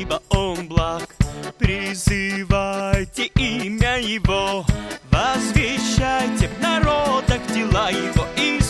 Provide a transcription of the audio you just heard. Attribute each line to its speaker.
Speaker 1: ибо Он благ. Призывайте имя Его, возвещайте в народах дела Его и